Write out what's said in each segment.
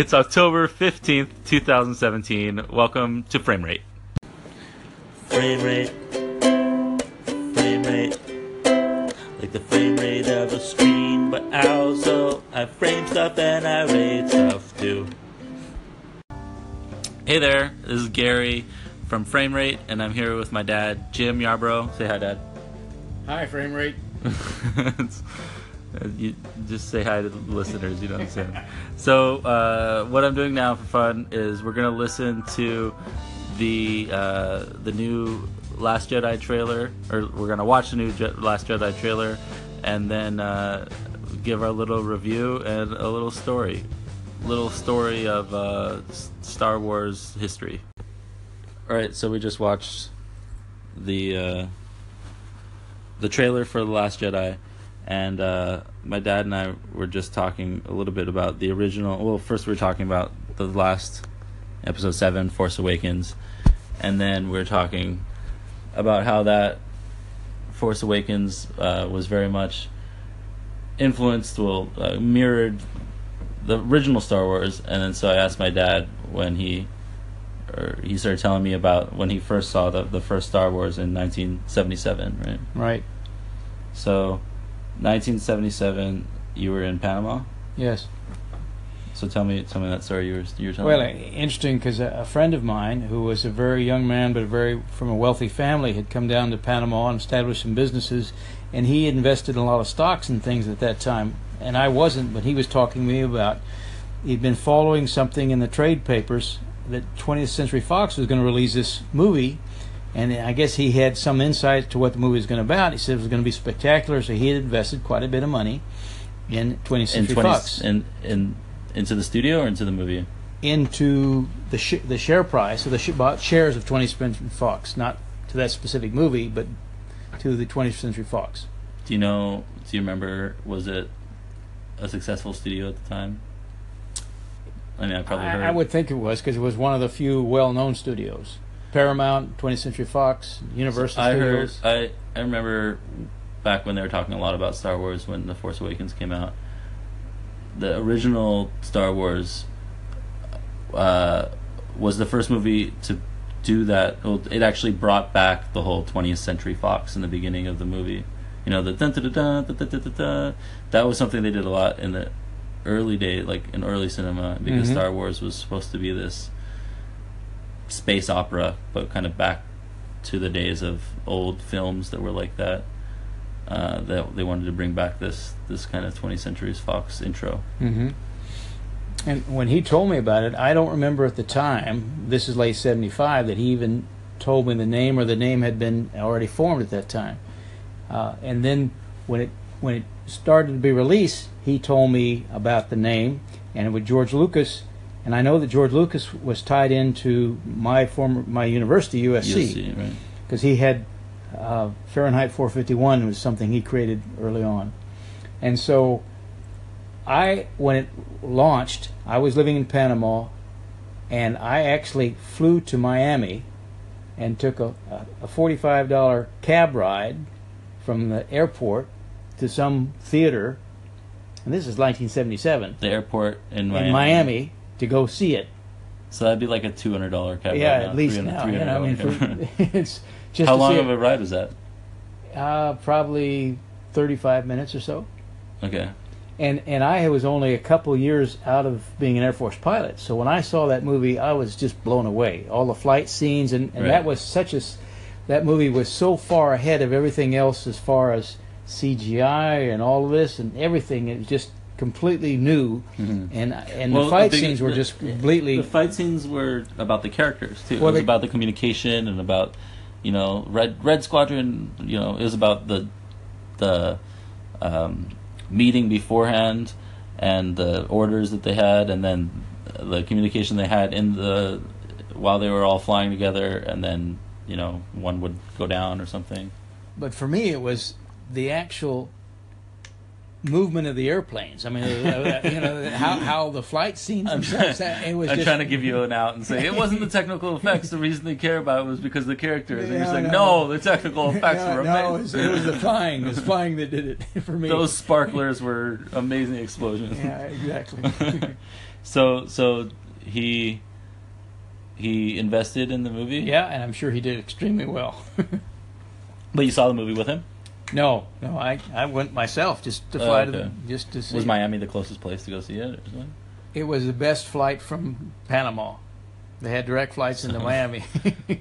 It's October 15th, 2017. Welcome to Frame Rate. Frame rate. Frame rate. Like the frame rate of a screen, but also I frame stuff and I rate stuff too. Hey there, this is Gary from Frame Rate, and I'm here with my dad, Jim Yarbrough. Say hi, Dad. Hi, frame rate. Uh, you just say hi to the listeners. You don't understand. So uh, what I'm doing now for fun is we're gonna listen to the uh, the new Last Jedi trailer, or we're gonna watch the new Je- Last Jedi trailer, and then uh, give our little review and a little story, little story of uh, Star Wars history. All right, so we just watched the. Uh, the trailer for the Last Jedi, and uh, my dad and I were just talking a little bit about the original. Well, first we were talking about the last episode seven, Force Awakens, and then we were talking about how that Force Awakens uh, was very much influenced, well, uh, mirrored the original Star Wars, and then so I asked my dad when he. Or he started telling me about when he first saw the the first Star Wars in 1977, right? Right. So, 1977, you were in Panama. Yes. So tell me, tell me that story you were you were telling Well, me. interesting because a, a friend of mine who was a very young man but very from a wealthy family had come down to Panama and established some businesses, and he had invested in a lot of stocks and things at that time, and I wasn't. But he was talking to me about he'd been following something in the trade papers that 20th Century Fox was going to release this movie. And I guess he had some insight to what the movie was going to be about. He said it was going to be spectacular, so he had invested quite a bit of money in 20th in Century 20 Fox. in in into the studio or into the movie? into the sh- the share price, so the sh- bought shares of 20th Century Fox, not to that specific movie, but to the 20th Century Fox. Do you know? Do you remember? Was it a successful studio at the time? I mean, I probably heard. I, I would think it was because it was one of the few well-known studios. Paramount, 20th Century Fox, Universal I Studios. Heard, I, I remember back when they were talking a lot about Star Wars when The Force Awakens came out. The original Star Wars uh, was the first movie to do that. It actually brought back the whole 20th Century Fox in the beginning of the movie. You know, the da da da da da da. That was something they did a lot in the early day, like in early cinema, because mm-hmm. Star Wars was supposed to be this space opera, but kind of back to the days of old films that were like that. Uh, that they wanted to bring back this this kind of 20th Century Fox intro. Mm-hmm. And when he told me about it, I don't remember at the time, this is late 75, that he even told me the name or the name had been already formed at that time. Uh, and then when it when it started to be released, he told me about the name and with George Lucas. And I know that George Lucas was tied into my former my university USC USC, right? because he had uh, Fahrenheit 451 was something he created early on, and so I when it launched, I was living in Panama, and I actually flew to Miami, and took a, a, a forty-five dollar cab ride from the airport to some theater, and this is 1977 The airport in Miami. in Miami to go see it. So that'd be like a two hundred dollar cab. yeah, ride at least 300 now, you know, I mean, $300 for, it's just How long of a ride was that? Uh, probably 35 minutes or so. Okay. And and I was only a couple years out of being an Air Force pilot. So when I saw that movie, I was just blown away. All the flight scenes and, and Right. that was such a that movie was so far ahead of everything else as far as CGI and all of this and everything. It was just completely new. Mhm. And and Well, the fight big- scenes were the- just completely The fight scenes were about the characters too. Well, it was they- about the communication and about you know Red Red Squadron. You know, it was about the the um, meeting beforehand and the orders that they had, and then the communication they had in the while they were all flying together, and then you know one would go down or something. But for me, it was the actual movement of the airplanes. I mean, uh, uh, you know how how the flight scenes I'm, themselves. It was I'm just, trying to give you an out and say it wasn't the technical effects. The reason they care about it was because the characters. And you're Yeah, saying, no. no, the technical effects no, were no, it amazing. was, it was the flying. It was flying that did it for me. Those sparklers were amazing explosions. yeah, exactly. So so he he invested in the movie. Yeah, and I'm sure he did extremely well. But you saw the movie with him. No, no, I, I went myself just to fly to Oh, okay. the, just to see. Was. Miami the closest place to go see it? Or something? It was the best flight from Panama. They had direct flights into Miami.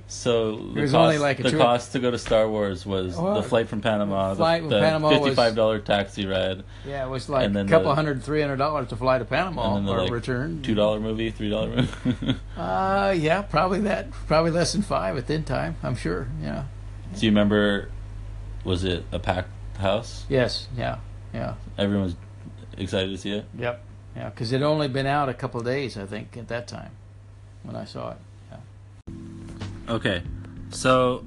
So the was cost, only like the cost to go to Star Wars was Oh, the flight from Panama, flight the, the Panama fifty-five dollar taxi ride, yeah, it was like And a couple the- hundred, three hundred dollars to fly to Panama and then the or like return. two dollar movie, three dollar movie. Uh, yeah, probably that. Probably less than five at that time. I'm sure. Yeah. Do you remember? Was it a packed house? Yes. Yeah. Yeah. Everyone was excited to see it. Yep. Yeah, because it only been out a couple of days, I think, at that time when I saw it. Yeah. Okay, so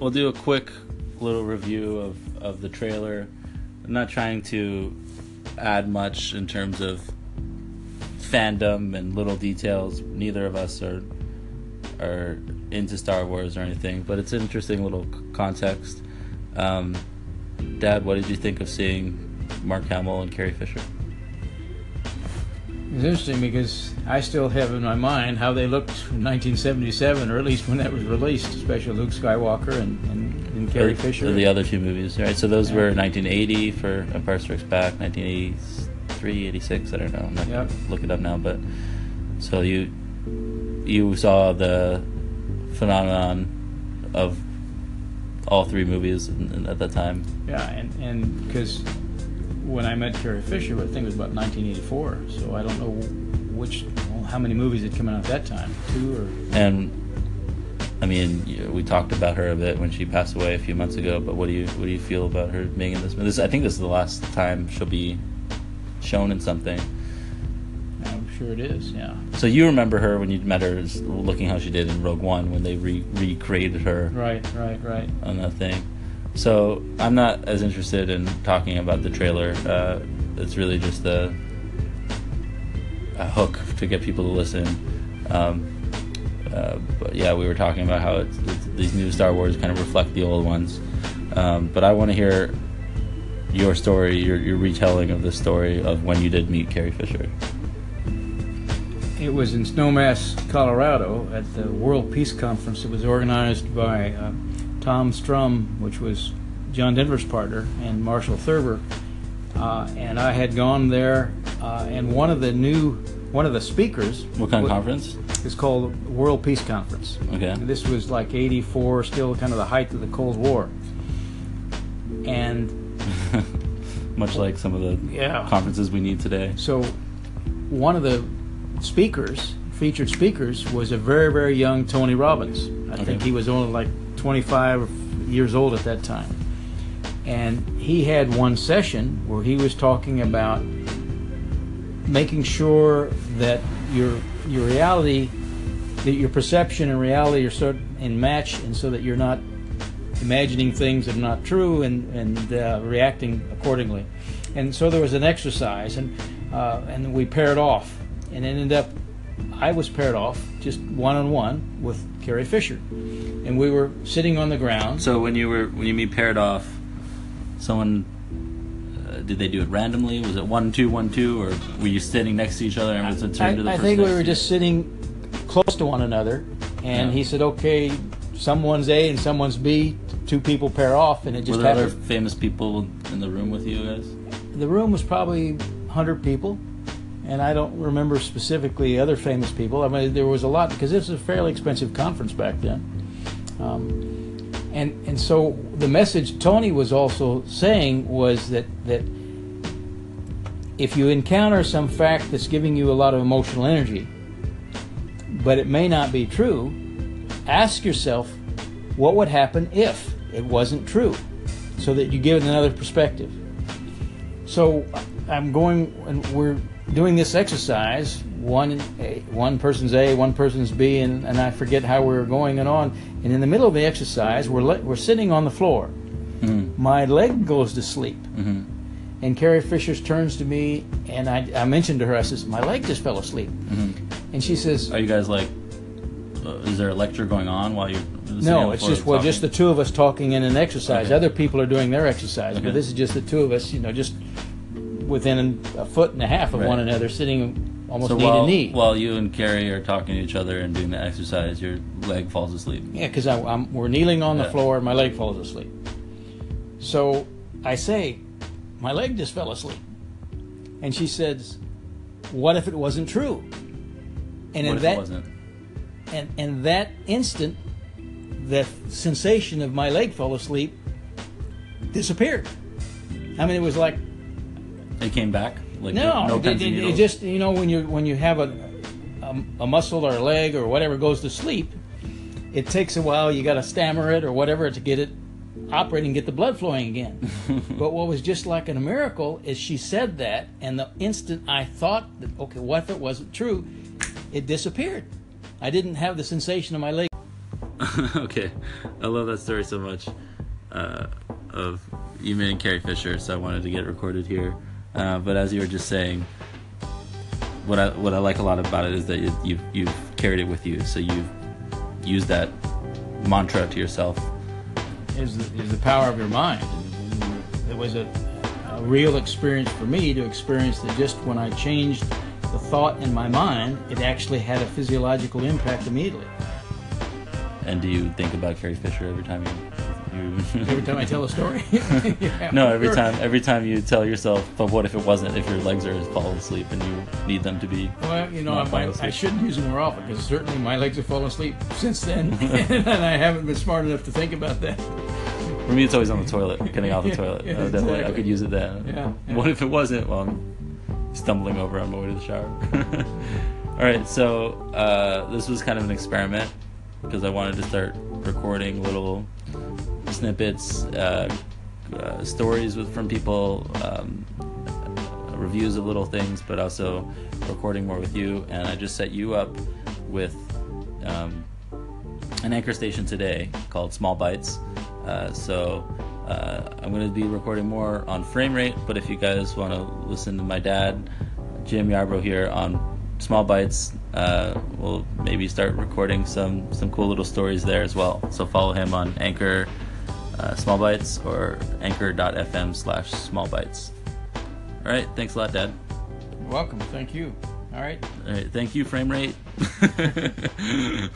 we'll do a quick little review of, of the trailer. I'm not trying to add much in terms of fandom and little details. Neither of us are are into Star Wars or anything, but it's an interesting little context. Um, Dad, what did you think of seeing Mark Hamill and Carrie Fisher? It's interesting because I still have in my mind how they looked in 1977, or at least when that was released, especially Luke Skywalker and, and, and Carrie Or- Fisher. or the other two movies, right? So those Yeah. were 1980 for Empire Strikes Back, 1983, 86. I don't know. I'm not Yep. gonna look it up now, but so you you saw the phenomenon of all three movies in, in- at that time. Yeah, and and because when I met Carrie Fisher, I think it was about 1984. So I don't know which, well, how many movies had come out at that time, two or And I mean, we talked about her a bit when she passed away a few months ago. But what do you what do you feel about her being in this? movie? This I think this is the last time she'll be shown in something. Sure it is. Yeah. So you remember her when you met her, as looking how she did in Rogue One when they re- recreated her Right, right, right. on that thing. So I'm not as interested in talking about the trailer. Uh, it's really just a, a hook to get people to listen. Um, uh, but yeah, we were talking about how it's, it's, these new Star Wars kind of reflect the old ones. Um, but I want to hear your story, your, your retelling of the story of when you did meet Carrie Fisher. It was in Snowmass, Colorado, at the World Peace Conference. It was organized by uh, Tom Crum, which was John Denver's partner, and Marshall Thurber. Uh, and I had gone there, uh, and one of the new, one of the speakers. What kind of wa- conference? It's called World Peace Conference. Okay. And this was like '84, still kind of the height of the Cold War. And Much like some of the Yeah. conferences we need today. So, one of the speakers, featured speakers, was a very, very young Tony Robbins. I think he was only like 25 years old at that time. And he had one session where he was talking about making sure that your your reality, that your perception and reality are sort in match, and so that you're not imagining things that are not true and and uh, reacting accordingly. And so there was an exercise, and uh, and we paired off, and it ended up I was paired off just one on one with Carrie Fisher, and we were sitting on the ground. So when you were when you meet paired off, someone uh, did they do it randomly? Was it one two one two, or were you sitting next to each other and was it I, turned to the I think we were just sitting close to one another, and Yeah. he said, "Okay, someone's A and someone's B. Two people pair off, and it Were just there other famous people in the room with you guys? The room was probably 100 people, and I don't remember specifically other famous people. I mean, there was a lot because this was a fairly expensive conference back then. Um, and and so the message Tony was also saying was that that if you encounter some fact that's giving you a lot of emotional energy, but it may not be true, ask yourself what would happen if it wasn't true, so that you give it another perspective. So I'm going, and we're doing this exercise. One, A- one person's A, one person's B, and, and I forget how we were going and on. And in the middle of the exercise, we're le- we're sitting on the floor. Mm-hmm. My leg goes to sleep, Mm-hmm. and Carrie Fisher turns to me, and I, I mentioned to her, I says, my leg just fell asleep, Mm-hmm. and she says, Are you guys like? Uh, is there a lecture going on while you're? No, it's just well, talking? just the two of us talking in an exercise. Okay. Other people are doing their exercise, Okay. but this is just the two of us. You know, just within a foot and a half of Right. one another, sitting almost So knee while, to knee. while you and Carrie are talking to each other and doing the exercise, your leg falls asleep. Yeah, because I'm we're kneeling on the Yeah. floor and my leg falls asleep. So I say, my leg just fell asleep, and she says, "What if it wasn't true?" And what in if that it wasn't? and and that instant, the sensation of my leg fall asleep disappeared. I mean, it was like It came back. Like no, no it, pins it- just you know when you when you have a, a a muscle or a leg or whatever goes to sleep, it takes a while. You got to stammer it or whatever to get it operating, get the blood flowing again. but what was just like a miracle is she said that, and the instant I thought that okay, what if it wasn't true, it disappeared. I didn't have the sensation of my leg. okay, I love that story so much. Uh, of you and Carrie Fisher, so I wanted to get it recorded here. Uh, but as you were just saying, what I what I like a lot about it is that you, you've you've carried it with you, so you've used that mantra to yourself. is the, is the power of your mind. It was a, a real experience for me to experience that just when I changed the thought in my mind, it actually had a physiological impact immediately. And do you think about Carrie Fisher every time you? You Every time I tell a story. Yeah, no, every sure. time every time you tell yourself, but what if it wasn't? If your legs are falling asleep and you need them to be Well, you know, I, I, shouldn't use them more often because certainly my legs have fallen asleep since then, and I haven't been smart enough to think about that. For me, it's always on the toilet, getting off the toilet. yeah, Uh, definitely, I could use it then. What if it wasn't? Well, I'm stumbling over on my way to the shower. All right, so uh, this was kind of an experiment because I wanted to start recording little snippets, uh, uh, stories with from people, um, reviews of little things, but also recording more with you. And I just set you up with. Um, an anchor station today called Small Bites. Uh, so uh, I'm going to be recording more on frame rate, but if you guys want to listen to my dad, Jim Yarbrough here on Small Bites, uh, we'll maybe start recording some some cool little stories there as well. So follow him on Anchor uh, Small Bites or Anchor.fm slash Small Bites. All right, thanks a lot, Dad. You're welcome. Thank you. All right. All right, thank you, frame rate.